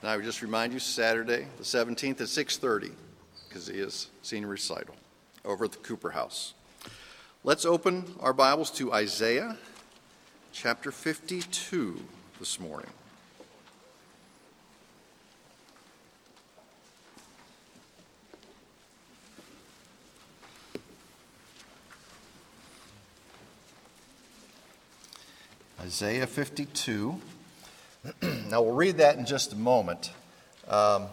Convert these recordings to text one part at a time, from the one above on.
And I would just remind you, Saturday, the 17th at 6.30, because he is senior recital over at the Cooper House. Let's open our Bibles to Isaiah chapter 52 this morning. Isaiah 52. Now, we'll read that in just a moment. Um,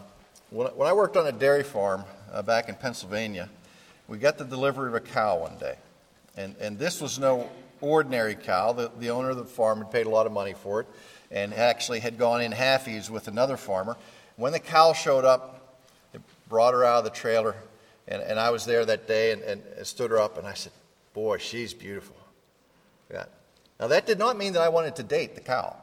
when, when, I worked on a dairy farm uh, back in Pennsylvania, we got the delivery of a cow one day. And, and this was no ordinary cow. The, the owner of the farm had paid a lot of money for it and actually had gone in halfies with another farmer. When the cow showed up, they brought her out of the trailer, and, and I was there that day and, and stood her up, and I said, Boy, she's beautiful. Yeah, now, that did not mean that I wanted to date the cow,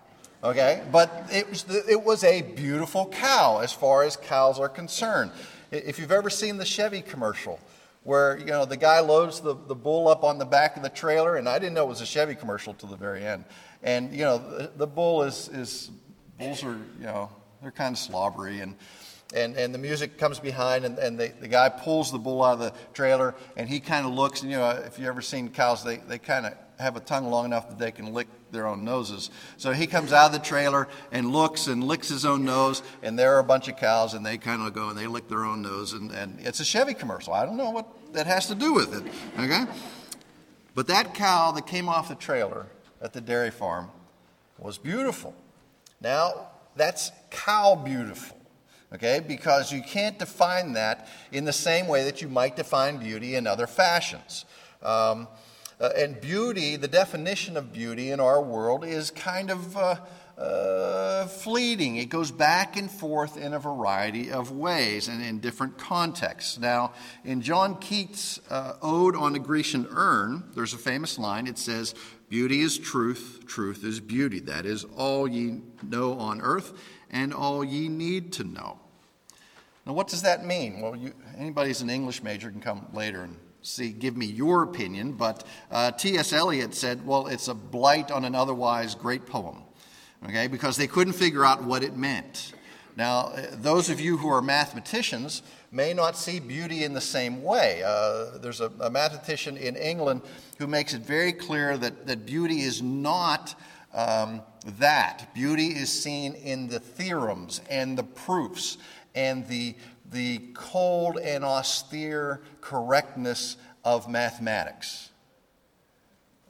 okay? But it was, it was a beautiful cow as far as cows are concerned. If you've ever seen the Chevy commercial, where you know the guy loads the, the bull up on the back of the trailer, and I didn't know it was a Chevy commercial till the very end. And you know the, the bull is is bulls are you know they're kind of slobbery and and, and the music comes behind, and, and the, the guy pulls the bull out of the trailer, and he kind of looks, and you know, if you've ever seen cows, they, they kind of have a tongue long enough that they can lick their own noses. So he comes out of the trailer and looks and licks his own nose, and there are a bunch of cows, and they kind of go and they lick their own nose, and, and it's a Chevy commercial. I don't know what that has to do with it, okay? But that cow that came off the trailer at the dairy farm was beautiful. Now, that's cow beautiful, okay? Because you can't define that in the same way that you might define beauty in other fashions. Um, uh, and beauty, the definition of beauty in our world is kind of uh, uh, fleeting. It goes back and forth in a variety of ways and in different contexts. Now, in John Keats' uh, Ode on a Grecian Urn, there's a famous line. It says, Beauty is truth, truth is beauty. That is all ye know on earth and all ye need to know. Now, what does that mean? Well, you, anybody who's an English major can come later and see, give me your opinion, but uh, T.S. Eliot said, well, it's a blight on an otherwise great poem, okay, because they couldn't figure out what it meant. Now, uh, those of you who are mathematicians may not see beauty in the same way. Uh, there's a, a, mathematician in England who makes it very clear that, that beauty is not um, that. Beauty is seen in the theorems and the proofs and the the cold and austere correctness of mathematics.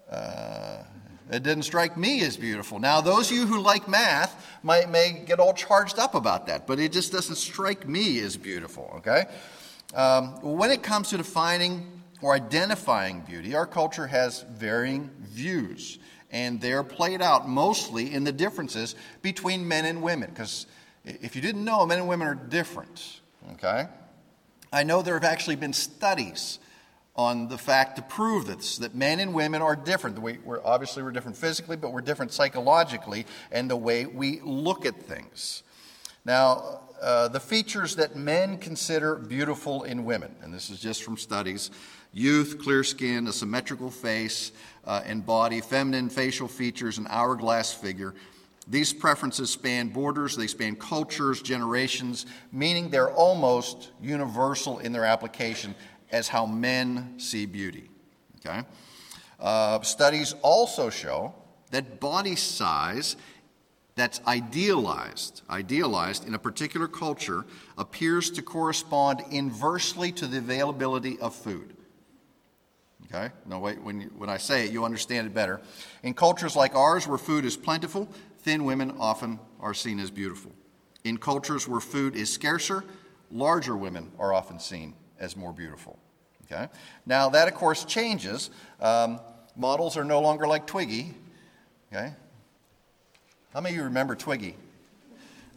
Uh, it didn't strike me as beautiful. Now, those of you who like math might, may get all charged up about that, but it just doesn't strike me as beautiful, okay? Um, when it comes to defining or identifying beauty, our culture has varying views, and they're played out mostly in the differences between men and women, because if you didn't know, men and women are different. Okay? I know there have actually been studies on the fact to prove this that men and women are different. We, are obviously we're different physically, but we're different psychologically and the way we look at things. Now, uh, the features that men consider beautiful in women, and this is just from studies youth, clear skin, a symmetrical face uh, and body, feminine facial features, an hourglass figure. These preferences span borders, they span cultures, generations, meaning they're almost universal in their application as how men see beauty. Okay? Uh, studies also show that body size that's idealized, idealized in a particular culture appears to correspond inversely to the availability of food. Okay? No, wait, when, you, when I say it, you understand it better. In cultures like ours, where food is plentiful, thin women often are seen as beautiful. In cultures where food is scarcer, larger women are often seen as more beautiful. Okay? Now, that of course changes. Um, models are no longer like Twiggy. Okay? How many of you remember Twiggy?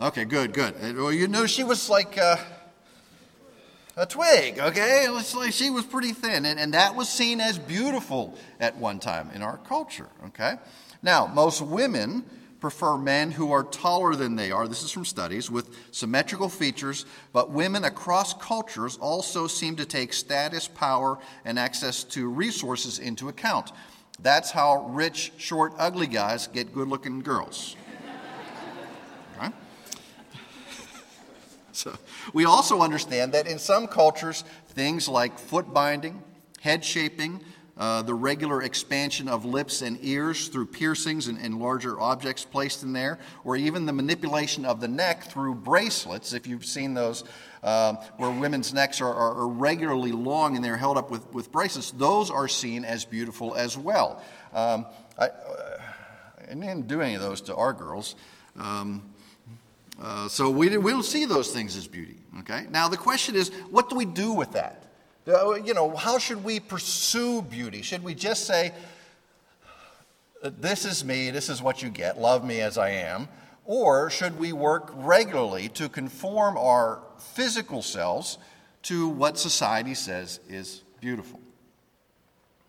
Okay, good, good. Uh, well, you know, she was like uh, a twig, okay? Like she was pretty thin, and, and that was seen as beautiful at one time in our culture, okay? Now, most women prefer men who are taller than they are. This is from studies with symmetrical features, but women across cultures also seem to take status, power, and access to resources into account. That's how rich, short, ugly guys get good looking girls. So we also understand that in some cultures, things like foot binding, head shaping, uh, the regular expansion of lips and ears through piercings and, and, larger objects placed in there, or even the manipulation of the neck through bracelets, if you've seen those, uh, where women's necks are, are, are, regularly long and they're held up with, with bracelets, those are seen as beautiful as well. Um, I, uh, I, didn't do any of those to our girls. Um, uh, so we, we don't see those things as beauty. Okay. Now the question is, what do we do with that? Uh, you know, how should we pursue beauty? Should we just say, This is me, this is what you get, love me as I am? Or should we work regularly to conform our physical selves to what society says is beautiful?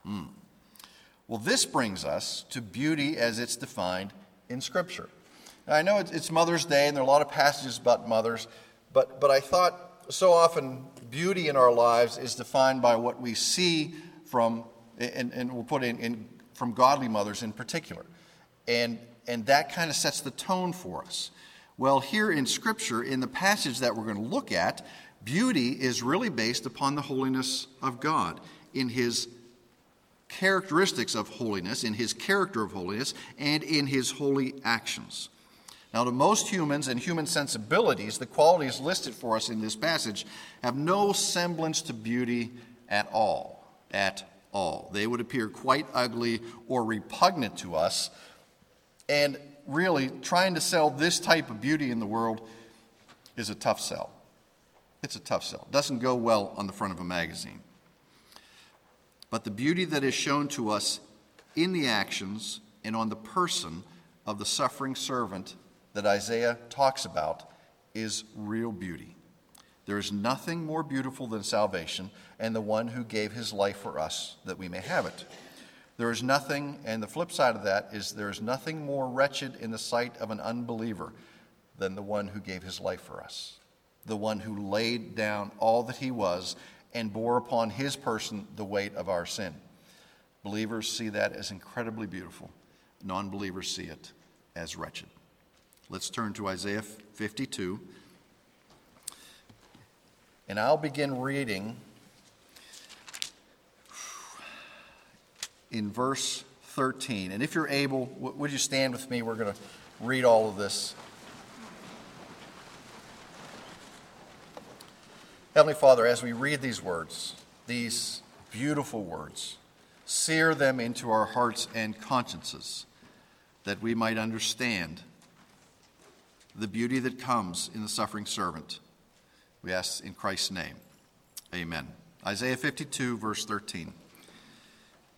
Hmm. Well, this brings us to beauty as it's defined in Scripture. Now, I know it's Mother's Day and there are a lot of passages about mothers, but, but I thought so often beauty in our lives is defined by what we see from, and, and we'll put in, in from godly mothers in particular. And, and that kind of sets the tone for us. Well, here in Scripture, in the passage that we're going to look at, beauty is really based upon the holiness of God in His characteristics of holiness, in His character of holiness, and in His holy actions. Now, to most humans and human sensibilities, the qualities listed for us in this passage have no semblance to beauty at all. At all. They would appear quite ugly or repugnant to us. And really, trying to sell this type of beauty in the world is a tough sell. It's a tough sell. It doesn't go well on the front of a magazine. But the beauty that is shown to us in the actions and on the person of the suffering servant that Isaiah talks about is real beauty. There is nothing more beautiful than salvation and the one who gave his life for us that we may have it. There is nothing, and the flip side of that is there is nothing more wretched in the sight of an unbeliever than the one who gave his life for us, the one who laid down all that he was and bore upon his person the weight of our sin. Believers see that as incredibly beautiful, non believers see it as wretched. Let's turn to Isaiah 52. And I'll begin reading in verse 13. And if you're able, would you stand with me? We're going to read all of this. Heavenly Father, as we read these words, these beautiful words, sear them into our hearts and consciences that we might understand the beauty that comes in the suffering servant. We ask in Christ's name. Amen. Isaiah 52, verse 13.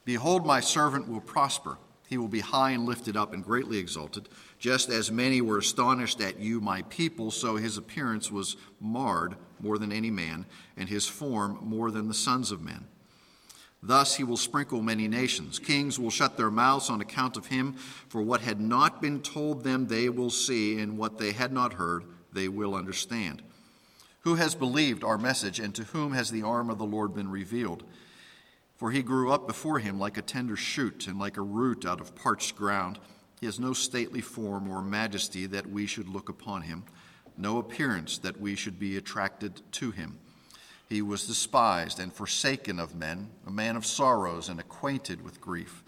Behold, my servant will prosper. He will be high and lifted up and greatly exalted. Just as many were astonished at you, my people, so his appearance was marred more than any man, and his form more than the sons of men. Thus he will sprinkle many nations. Kings will shut their mouths on account of him, for what had not been told them they will see, and what they had not heard they will understand. Who has believed our message, and to whom has the arm of the Lord been revealed? For he grew up before him like a tender shoot, and like a root out of parched ground. He has no stately form or majesty that we should look upon him, no appearance that we should be attracted to him. He was despised and forsaken of men, a man of sorrows and acquainted with grief.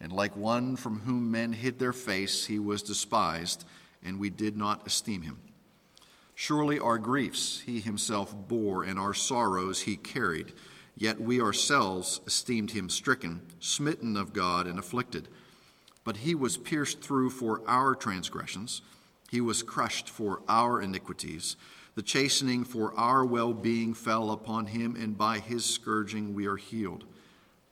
And like one from whom men hid their face, he was despised, and we did not esteem him. Surely our griefs he himself bore, and our sorrows he carried. Yet we ourselves esteemed him stricken, smitten of God, and afflicted. But he was pierced through for our transgressions, he was crushed for our iniquities. The chastening for our well being fell upon him, and by his scourging we are healed.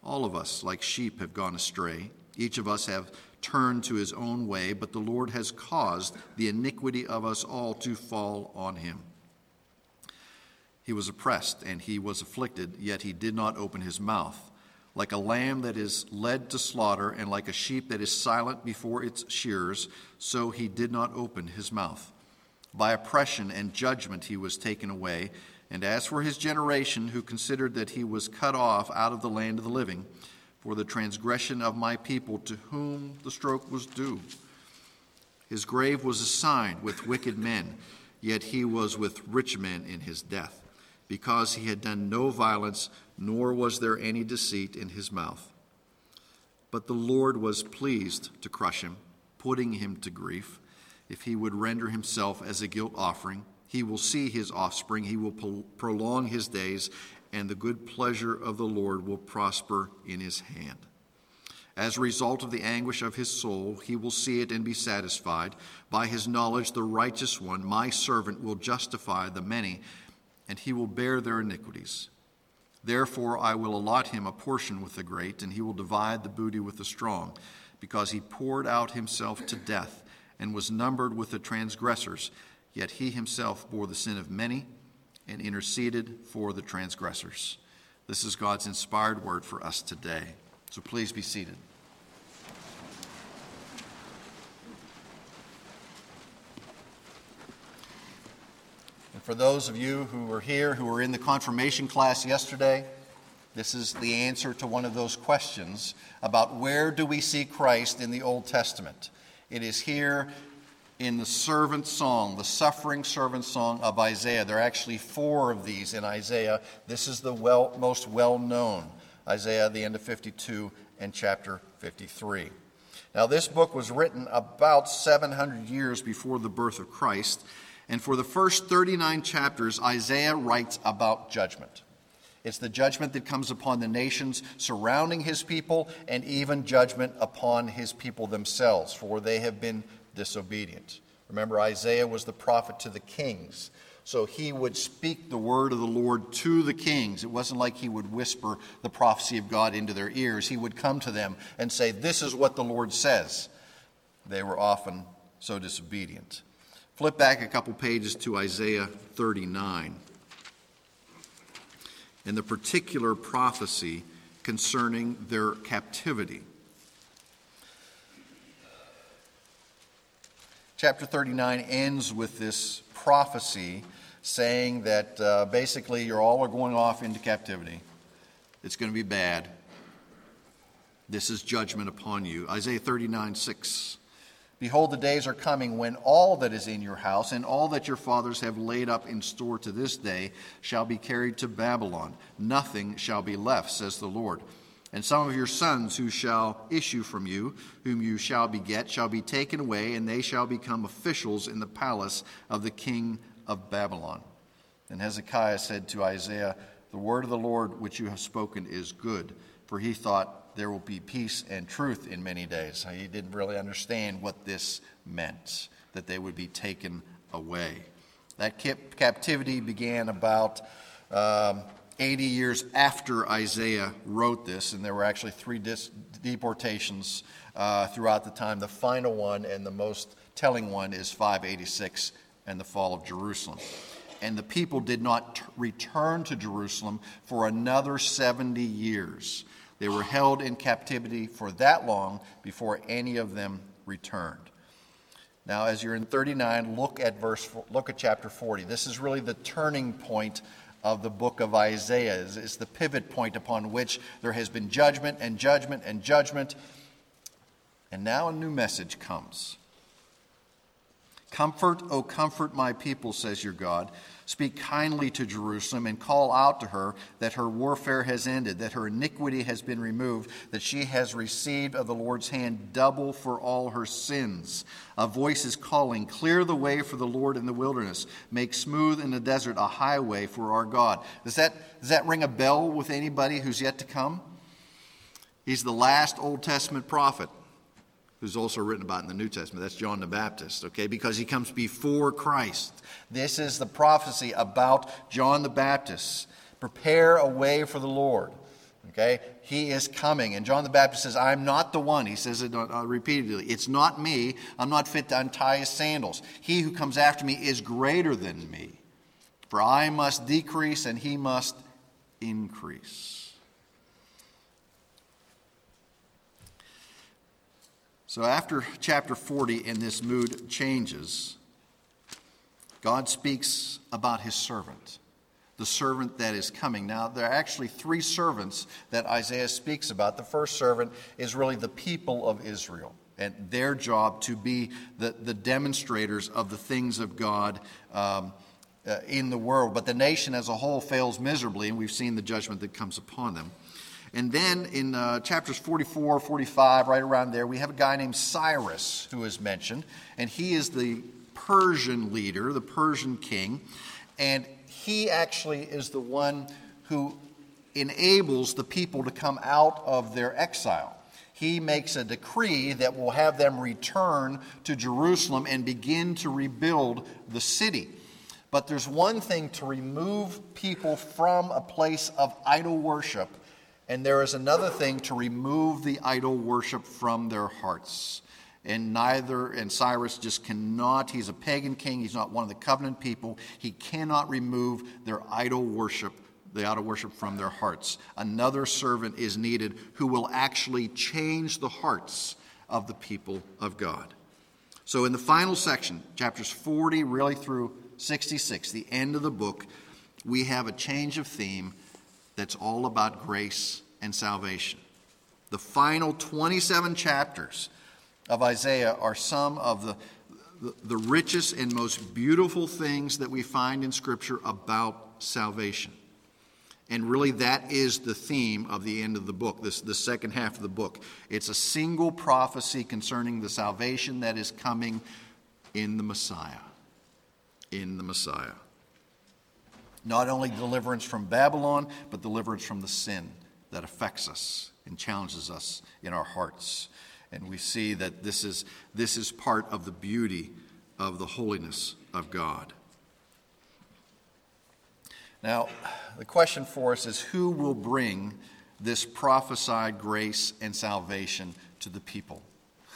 All of us, like sheep, have gone astray. Each of us have turned to his own way, but the Lord has caused the iniquity of us all to fall on him. He was oppressed and he was afflicted, yet he did not open his mouth. Like a lamb that is led to slaughter, and like a sheep that is silent before its shearers, so he did not open his mouth. By oppression and judgment he was taken away. And as for his generation, who considered that he was cut off out of the land of the living, for the transgression of my people to whom the stroke was due, his grave was assigned with wicked men, yet he was with rich men in his death, because he had done no violence, nor was there any deceit in his mouth. But the Lord was pleased to crush him, putting him to grief. If he would render himself as a guilt offering, he will see his offspring, he will prolong his days, and the good pleasure of the Lord will prosper in his hand. As a result of the anguish of his soul, he will see it and be satisfied. By his knowledge, the righteous one, my servant, will justify the many, and he will bear their iniquities. Therefore, I will allot him a portion with the great, and he will divide the booty with the strong, because he poured out himself to death and was numbered with the transgressors. Yet he himself bore the sin of many and interceded for the transgressors. This is God's inspired word for us today. So please be seated. And for those of you who were here, who were in the confirmation class yesterday, this is the answer to one of those questions about where do we see Christ in the Old Testament. It is here in the servant song, the suffering servant song of Isaiah. There are actually four of these in Isaiah. This is the well, most well known Isaiah, the end of 52, and chapter 53. Now, this book was written about 700 years before the birth of Christ, and for the first 39 chapters, Isaiah writes about judgment. It's the judgment that comes upon the nations surrounding his people, and even judgment upon his people themselves, for they have been disobedient. Remember, Isaiah was the prophet to the kings. So he would speak the word of the Lord to the kings. It wasn't like he would whisper the prophecy of God into their ears. He would come to them and say, This is what the Lord says. They were often so disobedient. Flip back a couple pages to Isaiah 39 and the particular prophecy concerning their captivity. Chapter 39 ends with this prophecy saying that uh, basically you're all are going off into captivity. It's going to be bad. This is judgment upon you. Isaiah 39 6. Behold, the days are coming when all that is in your house and all that your fathers have laid up in store to this day shall be carried to Babylon. Nothing shall be left, says the Lord. And some of your sons who shall issue from you, whom you shall beget, shall be taken away, and they shall become officials in the palace of the king of Babylon. And Hezekiah said to Isaiah, The word of the Lord which you have spoken is good. For he thought there will be peace and truth in many days. He didn't really understand what this meant, that they would be taken away. That captivity began about. Um, 80 years after Isaiah wrote this, and there were actually three dis- deportations uh, throughout the time. The final one and the most telling one is 586 and the fall of Jerusalem. And the people did not t- return to Jerusalem for another 70 years. They were held in captivity for that long before any of them returned. Now, as you're in 39, look at verse, look at chapter 40. This is really the turning point of the book of Isaiah. It's the pivot point upon which there has been judgment and judgment and judgment. And now a new message comes. Comfort, O comfort my people, says your God. Speak kindly to Jerusalem and call out to her that her warfare has ended, that her iniquity has been removed, that she has received of the Lord's hand double for all her sins. A voice is calling, Clear the way for the Lord in the wilderness, make smooth in the desert a highway for our God. Does that, does that ring a bell with anybody who's yet to come? He's the last Old Testament prophet who's also written about in the New Testament. That's John the Baptist, okay, because he comes before Christ. This is the prophecy about John the Baptist. Prepare a way for the Lord. Okay? He is coming. And John the Baptist says, I'm not the one. He says it uh, repeatedly. It's not me. I'm not fit to untie his sandals. He who comes after me is greater than me. For I must decrease and he must increase. So, after chapter 40 and this mood changes, God speaks about his servant, the servant that is coming. Now, there are actually three servants that Isaiah speaks about. The first servant is really the people of Israel. and their job to be the, the demonstrators of the things of God um, uh, in the world. But the nation as a whole fails miserably, and we've seen the judgment that comes upon them. And then in uh, chapters 44, 45, right around there, we have a guy named Cyrus who is mentioned, and he is the Persian leader, the Persian king, and he actually is the one who enables the people to come out of their exile. He makes a decree that will have them return to Jerusalem and begin to rebuild the city. But there's one thing to remove people from a place of idol worship, and there is another thing to remove the idol worship from their hearts. And neither, and Cyrus just cannot, he's a pagan king, he's not one of the covenant people. He cannot remove their idol worship, the idol worship from their hearts. Another servant is needed who will actually change the hearts of the people of God. So, in the final section, chapters 40 really through 66, the end of the book, we have a change of theme that's all about grace and salvation. The final 27 chapters of Isaiah are some of the, the, the, richest and most beautiful things that we find in Scripture about salvation. And really, that is the theme of the end of the book, this, the second half of the book. It's a single prophecy concerning the salvation that is coming in the Messiah in the Messiah. Not only deliverance from Babylon, but deliverance from the sin that affects us and challenges us in our hearts. And we see that this is, this is part of the beauty of the holiness of God. Now, the question for us is who will bring this prophesied grace and salvation to the people?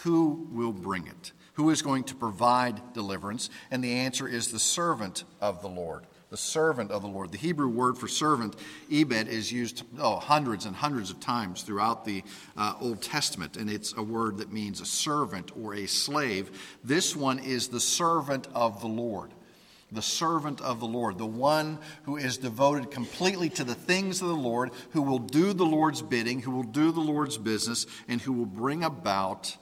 Who will bring it? Who is going to provide deliverance? And the answer is the servant of the Lord. The servant of the Lord. The Hebrew word for servant, ebed, is used oh, hundreds and hundreds of times throughout the uh, Old Testament, and it's a word that means a servant or a slave. This one is the servant of the Lord the servant of the Lord, the one who is devoted completely to the things of the Lord, who will do the Lord's bidding, who will do the Lord's business, and who will bring about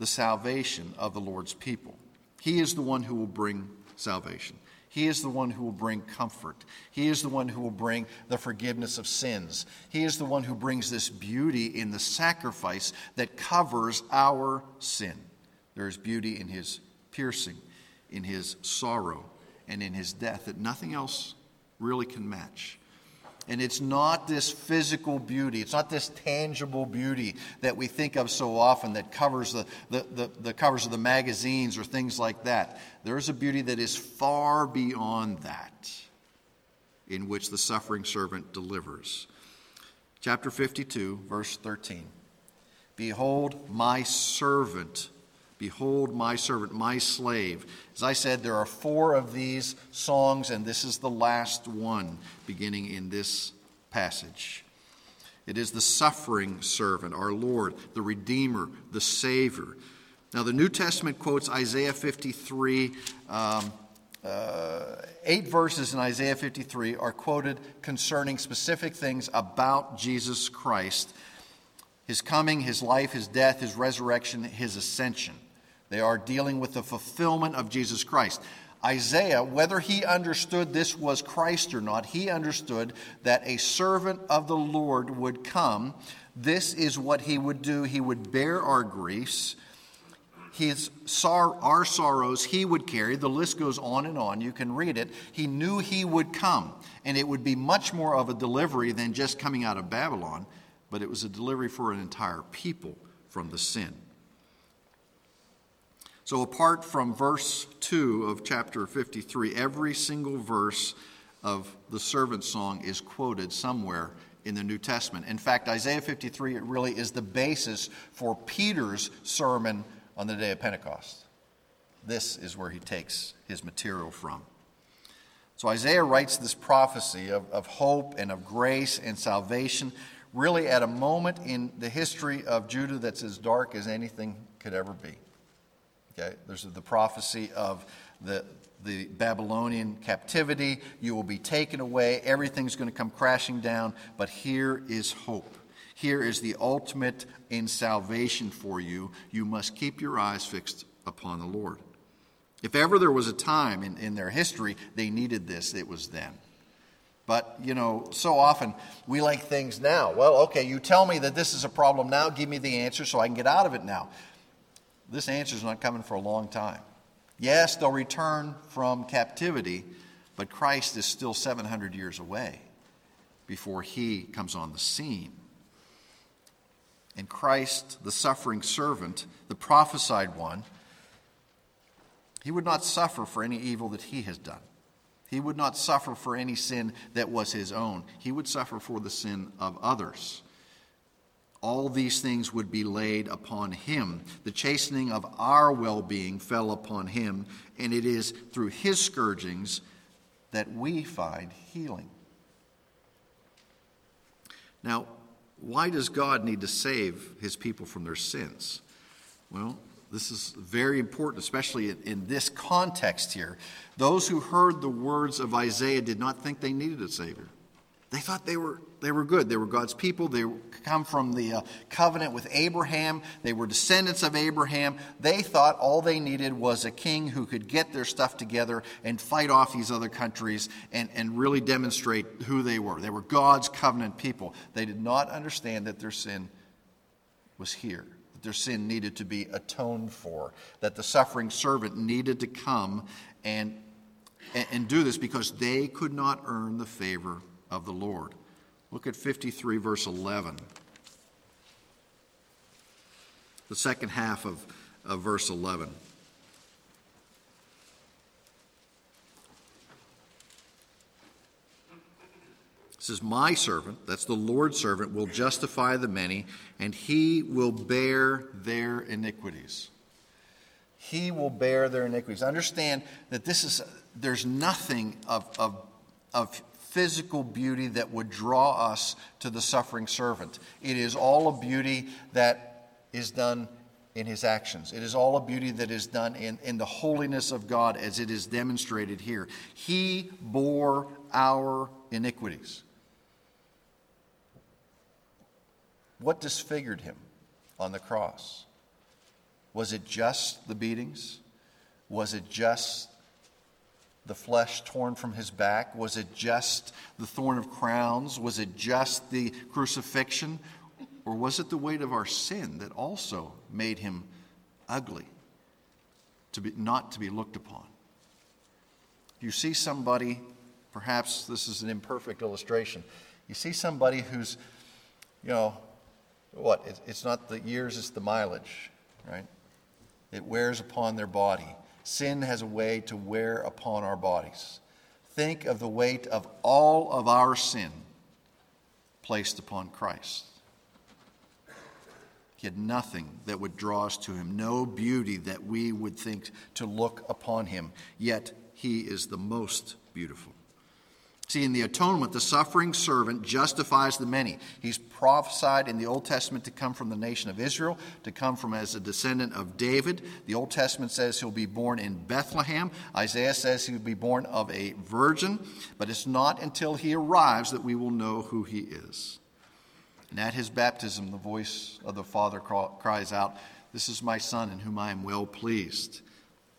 the salvation of the Lord's people. He is the one who will bring salvation. He is the one who will bring comfort. He is the one who will bring the forgiveness of sins. He is the one who brings this beauty in the sacrifice that covers our sin. There is beauty in his piercing, in his sorrow, and in his death that nothing else really can match. And it's not this physical beauty, it's not this tangible beauty that we think of so often that covers the, the, the, the, covers of the magazines or things like that. There is a beauty that is far beyond that, in which the suffering servant delivers. Chapter 52, verse 13 Behold, my servant Behold, my servant, my slave. As I said, there are four of these songs, and this is the last one beginning in this passage. It is the suffering servant, our Lord, the Redeemer, the Savior. Now, the New Testament quotes Isaiah 53. Um, uh, eight verses in Isaiah 53 are quoted concerning specific things about Jesus Christ his coming, his life, his death, his resurrection, his ascension. They are dealing with the fulfillment of Jesus Christ. Isaiah, whether he understood this was Christ or not, he understood that a servant of the Lord would come. This is what he would do. He would bear our griefs, his, our sorrows he would carry. The list goes on and on. You can read it. He knew he would come, and it would be much more of a delivery than just coming out of Babylon, but it was a delivery for an entire people from the sin. So, apart from verse 2 of chapter 53, every single verse of the servant song is quoted somewhere in the New Testament. In fact, Isaiah 53 it really is the basis for Peter's sermon on the day of Pentecost. This is where he takes his material from. So Isaiah writes this prophecy of, of hope and of grace and salvation, really at a moment in the history of Judah that's as dark as anything could ever be. Okay, there's the prophecy of the, the Babylonian captivity. You will be taken away. Everything's going to come crashing down. But here is hope. Here is the ultimate in salvation for you. You must keep your eyes fixed upon the Lord. If ever there was a time in, in their history they needed this, it was then. But, you know, so often we like things now. Well, okay, you tell me that this is a problem now, give me the answer so I can get out of it now. This answer is not coming for a long time. Yes, they'll return from captivity, but Christ is still 700 years away before he comes on the scene. And Christ, the suffering servant, the prophesied one, he would not suffer for any evil that he has done. He would not suffer for any sin that was his own. He would suffer for the sin of others. All these things would be laid upon him. The chastening of our well being fell upon him, and it is through his scourgings that we find healing. Now, why does God need to save his people from their sins? Well, this is very important, especially in, this context here. Those who heard the words of Isaiah did not think they needed a Savior. They thought they were, they were good. They were God's people. They come from the uh, covenant with Abraham. They were descendants of Abraham. They thought all they needed was a king who could get their stuff together and fight off these other countries and, and really demonstrate who they were. They were God's covenant people. They did not understand that their sin was here that their sin needed to be atoned for, that the suffering servant needed to come and, and do this because they could not earn the favor of the Lord. Look at 53, verse 11. The second half of, of verse 11. says, My servant, that's the Lord's servant, will justify the many, and he will bear their iniquities. He will bear their iniquities. Understand that this is, there's nothing of, of, of physical beauty that would draw us to the suffering servant. It is all a beauty that is done in his actions. It is all a beauty that is done in, in the holiness of God as it is demonstrated here. He bore our iniquities. What disfigured him on the cross? Was it just the beatings? Was it just the flesh torn from his back? Was it just the thorn of crowns? Was it just the crucifixion? Or was it the weight of our sin that also made him ugly, to be, not to be looked upon? You see somebody, perhaps this is an imperfect illustration, you see somebody who's, you know, what? It's not the years, it's the mileage, right? It wears upon their body. Sin has a way to wear upon our bodies. Think of the weight of all of our sin placed upon Christ. He had nothing that would draw us to him, no beauty that we would think to look upon him, yet he is the most beautiful. See, in the atonement, the suffering servant justifies the many. He's prophesied in the Old Testament to come from the nation of Israel, to come from as a descendant of David. The Old Testament says he'll be born in Bethlehem. Isaiah says he'll be born of a virgin, but it's not until he arrives that we will know who he is. And at his baptism, the voice of the Father cries out, This is my Son in whom I am well pleased.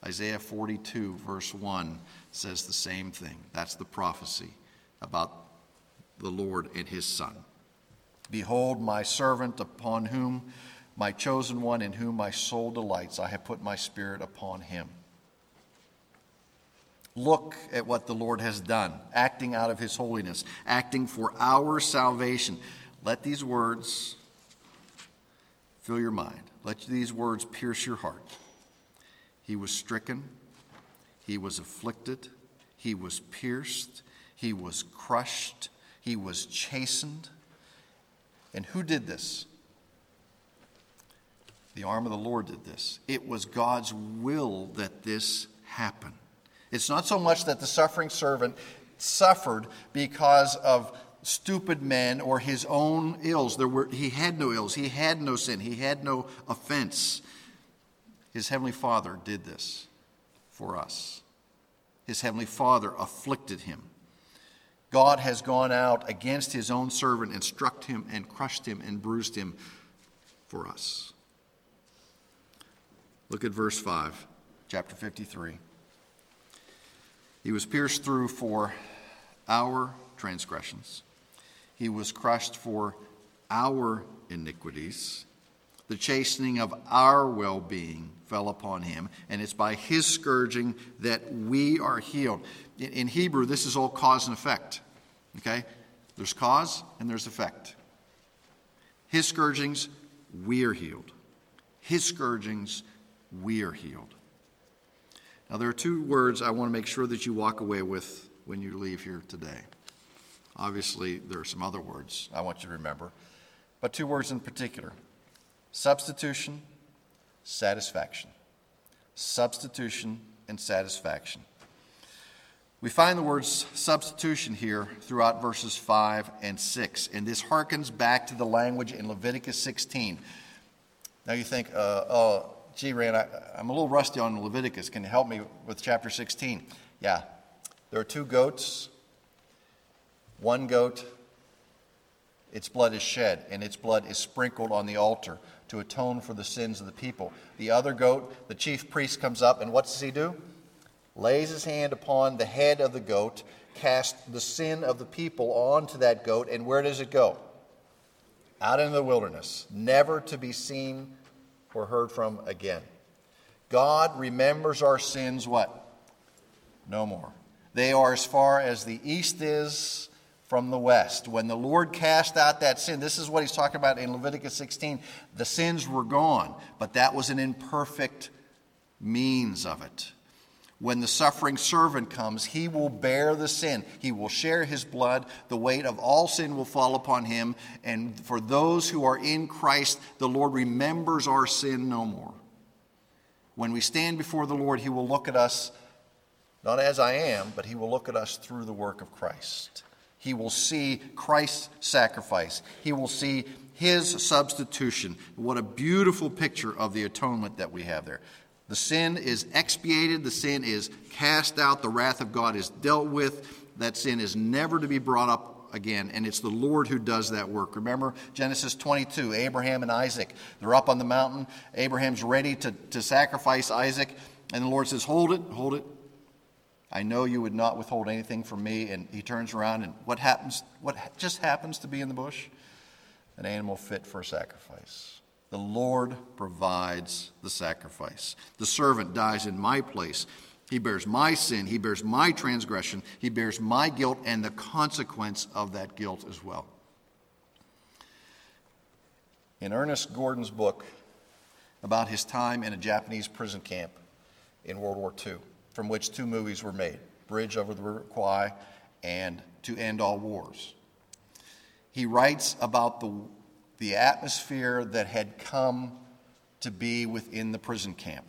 Isaiah 42, verse 1 says the same thing. That's the prophecy about the Lord and his Son. Behold, my servant upon whom my chosen one, in whom my soul delights, I have put my spirit upon him. Look at what the Lord has done, acting out of his holiness, acting for our salvation. Let these words fill your mind. Let these words pierce your heart. He was stricken he was afflicted, he was pierced, he was crushed, he was chastened. And who did this? The arm of the Lord did this. It was God's will that this happen. It's not so much that the suffering servant suffered because of stupid men or his own ills. There were, he had no ills, he had no sin, he had no offense. His heavenly Father did this for us. His heavenly Father afflicted him. God has gone out against his own servant and struck him and crushed him and bruised him for us. Look at verse 5, chapter 53. He was pierced through for our transgressions, he was crushed for our iniquities. The chastening of our well being fell upon him, and it's by his scourging that we are healed. In, in Hebrew, this is all cause and effect. Okay? There's cause and there's effect. His scourgings, we are healed. His scourgings, we are healed. Now, there are two words I want to make sure that you walk away with when you leave here today. Obviously, there are some other words I want you to remember, but two words in particular substitution, satisfaction. Substitution and satisfaction. We find the words substitution here throughout verses 5 and 6, and this harkens back to the language in Leviticus 16. Now you think, uh, oh, gee, Rand, I, I'm a little rusty on Leviticus. Can you help me with chapter 16? Yeah. There are two goats. One goat, its blood is shed, and its blood is sprinkled on the altar to atone for the sins of the people. The other goat, the chief priest comes up, and what does he do? Lays his hand upon the head of the goat, casts the sin of the people onto that goat, and where does it go? Out into the wilderness, never to be seen or heard from again. God remembers our sins what? No more. They are as far as the east is from the west. When the Lord cast out that sin, this is what he's talking about in Leviticus 16. The sins were gone, but that was an imperfect means of it. When the suffering servant comes, he will bear the sin. He will share his blood. The weight of all sin will fall upon him. And for those who are in Christ, the Lord remembers our sin no more. When we stand before the Lord, he will look at us, not as I am, but he will look at us through the work of Christ. He will see Christ's sacrifice. He will see his substitution. What a beautiful picture of the atonement that we have there. The sin is expiated, the sin is cast out, the wrath of God is dealt with. That sin is never to be brought up again, and it's the Lord who does that work. Remember Genesis 22, Abraham and Isaac. They're up on the mountain. Abraham's ready to, to sacrifice Isaac, and the Lord says, Hold it, hold it. I know you would not withhold anything from me. And he turns around, and what happens? What just happens to be in the bush? An animal fit for sacrifice. The Lord provides the sacrifice. The servant dies in my place. He bears my sin, he bears my transgression, he bears my guilt and the consequence of that guilt as well. In Ernest Gordon's book about his time in a Japanese prison camp in World War II, from which two movies were made Bridge over the River Kwai and To End All Wars, he writes about the the atmosphere that had come to be within the prison camp.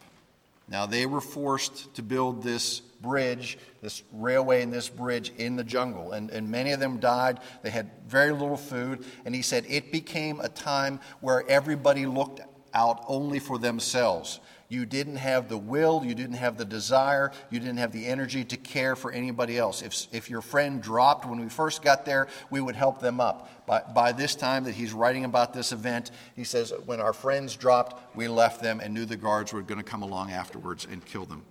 Now, they were forced to build this bridge, this railway and this bridge in the jungle, and, and many of them died. They had very little food, and he said it became a time where everybody looked out only for themselves. You didn't have the will, you didn't have the desire, you didn't have the energy to care for anybody else. If, if your friend dropped when we first got there, we would help them up. By, by this time that he's writing about this event, he says, when our friends dropped, we left them and knew the guards were going to come along afterwards and kill them.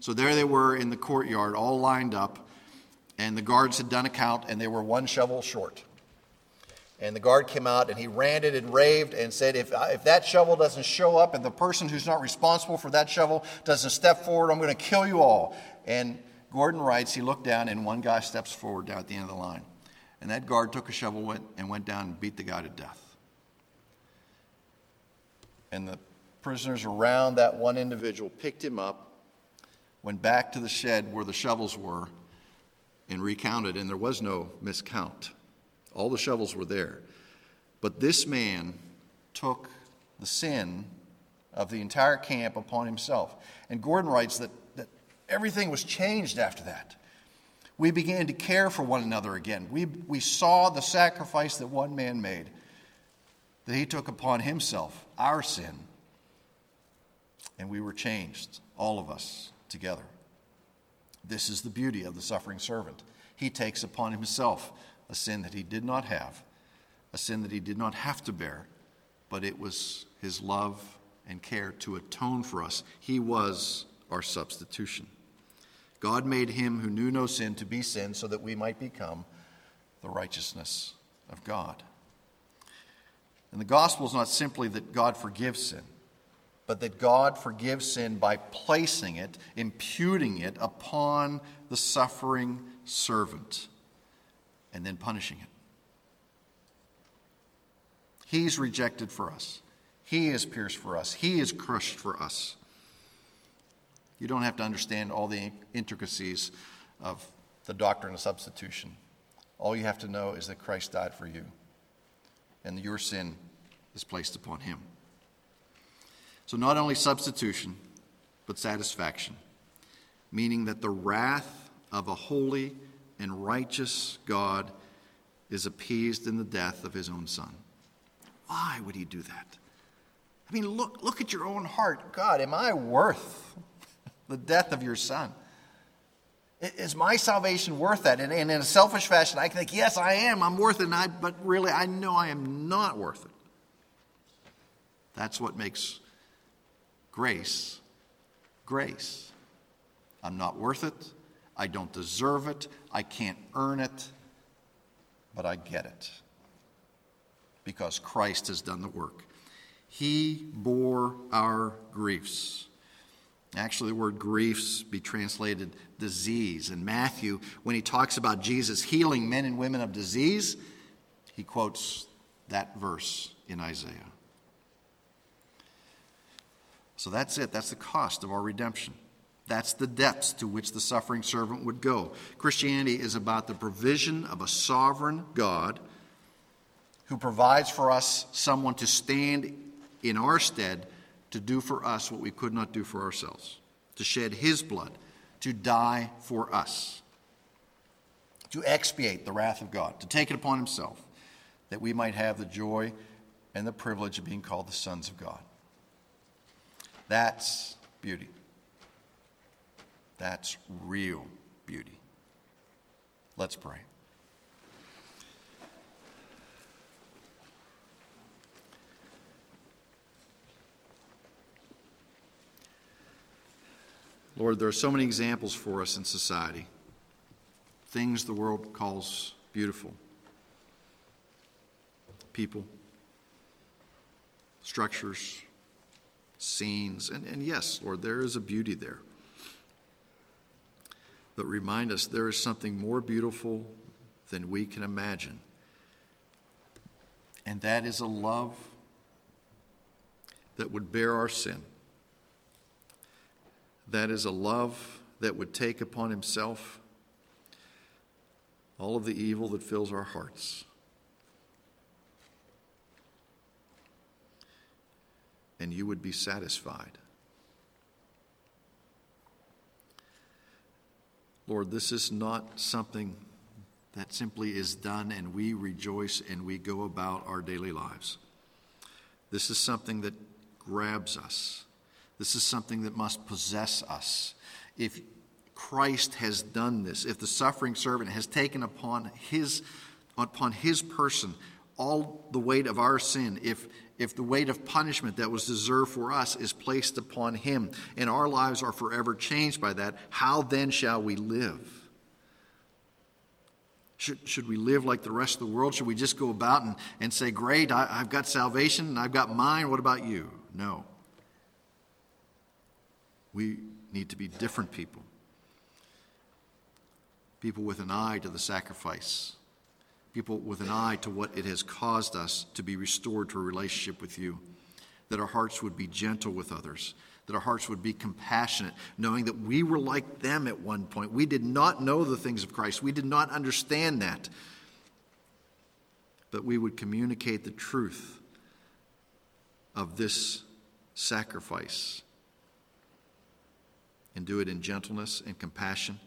So there they were in the courtyard, all lined up, and the guards had done a count, and they were one shovel short. And the guard came out and he ranted and raved and said, if, if that shovel doesn't show up and the person who's not responsible for that shovel doesn't step forward, I'm going to kill you all. And Gordon writes, he looked down and one guy steps forward down at the end of the line. And that guard took a shovel went, and went down and beat the guy to death. And the prisoners around that one individual picked him up, went back to the shed where the shovels were, and recounted, and there was no miscount. All the shovels were there. But this man took the sin of the entire camp upon himself. And Gordon writes that, that everything was changed after that. We began to care for one another again. We, we saw the sacrifice that one man made, that he took upon himself our sin. And we were changed, all of us together. This is the beauty of the suffering servant. He takes upon himself a sin that he did not have, a sin that he did not have to bear, but it was his love and care to atone for us. He was our substitution. God made him who knew no sin to be sin so that we might become the righteousness of God. And the gospel is not simply that God forgives sin, but that God forgives sin by placing it, imputing it upon the suffering servant, and then punishing it. He's rejected for us. He is pierced for us. He is crushed for us. You don't have to understand all the intricacies of the doctrine of substitution. All you have to know is that Christ died for you, and your sin is placed upon him. So, not only substitution, but satisfaction, meaning that the wrath of a holy and righteous God is appeased in the death of his own Son. Why would he do that? I mean, look, look at your own heart. God, am I worth the death of your son. Is my salvation worth that? And, in a selfish fashion, I think, yes, I am. I'm worth it. I, but really, I know I am not worth it. That's what makes grace grace. I'm not worth it. I don't deserve it. I can't earn it. But I get it because Christ has done the work. He bore our griefs. Actually, the word griefs be translated disease. And Matthew, when he talks about Jesus healing men and women of disease, he quotes that verse in Isaiah. So that's it. That's the cost of our redemption. That's the depths to which the suffering servant would go. Christianity is about the provision of a sovereign God who provides for us someone to stand in our stead to do for us what we could not do for ourselves, to shed his blood, to die for us, to expiate the wrath of God, to take it upon himself, that we might have the joy and the privilege of being called the sons of God. That's beauty. That's real beauty. Let's pray. Lord, there are so many examples for us in society, things the world calls beautiful people, structures, scenes. And, and yes, Lord, there is a beauty there. But remind us there is something more beautiful than we can imagine. And that is a love that would bear our sin that is a love that would take upon himself all of the evil that fills our hearts. And you would be satisfied. Lord, this is not something that simply is done and we rejoice and we go about our daily lives. This is something that grabs us this is something that must possess us. If Christ has done this, if the suffering servant has taken upon his, upon his person all the weight of our sin, if, if the weight of punishment that was deserved for us is placed upon him, and our lives are forever changed by that, how then shall we live? Should, should we live like the rest of the world? Should we just go about and, and say, Great, I, I've got salvation and I've got mine. What about you? No. We need to be different people. People with an eye to the sacrifice. People with an eye to what it has caused us to be restored to a relationship with you. That our hearts would be gentle with others. That our hearts would be compassionate, knowing that we were like them at one point. We did not know the things of Christ, we did not understand that. But we would communicate the truth of this sacrifice and do it in gentleness and compassion,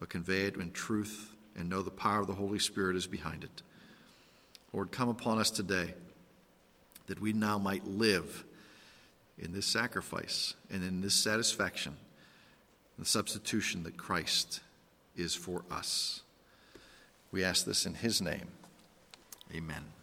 but convey it in truth and know the power of the Holy Spirit is behind it. Lord, come upon us today that we now might live in this sacrifice and in this satisfaction, the substitution that Christ is for us. We ask this in his name. Amen.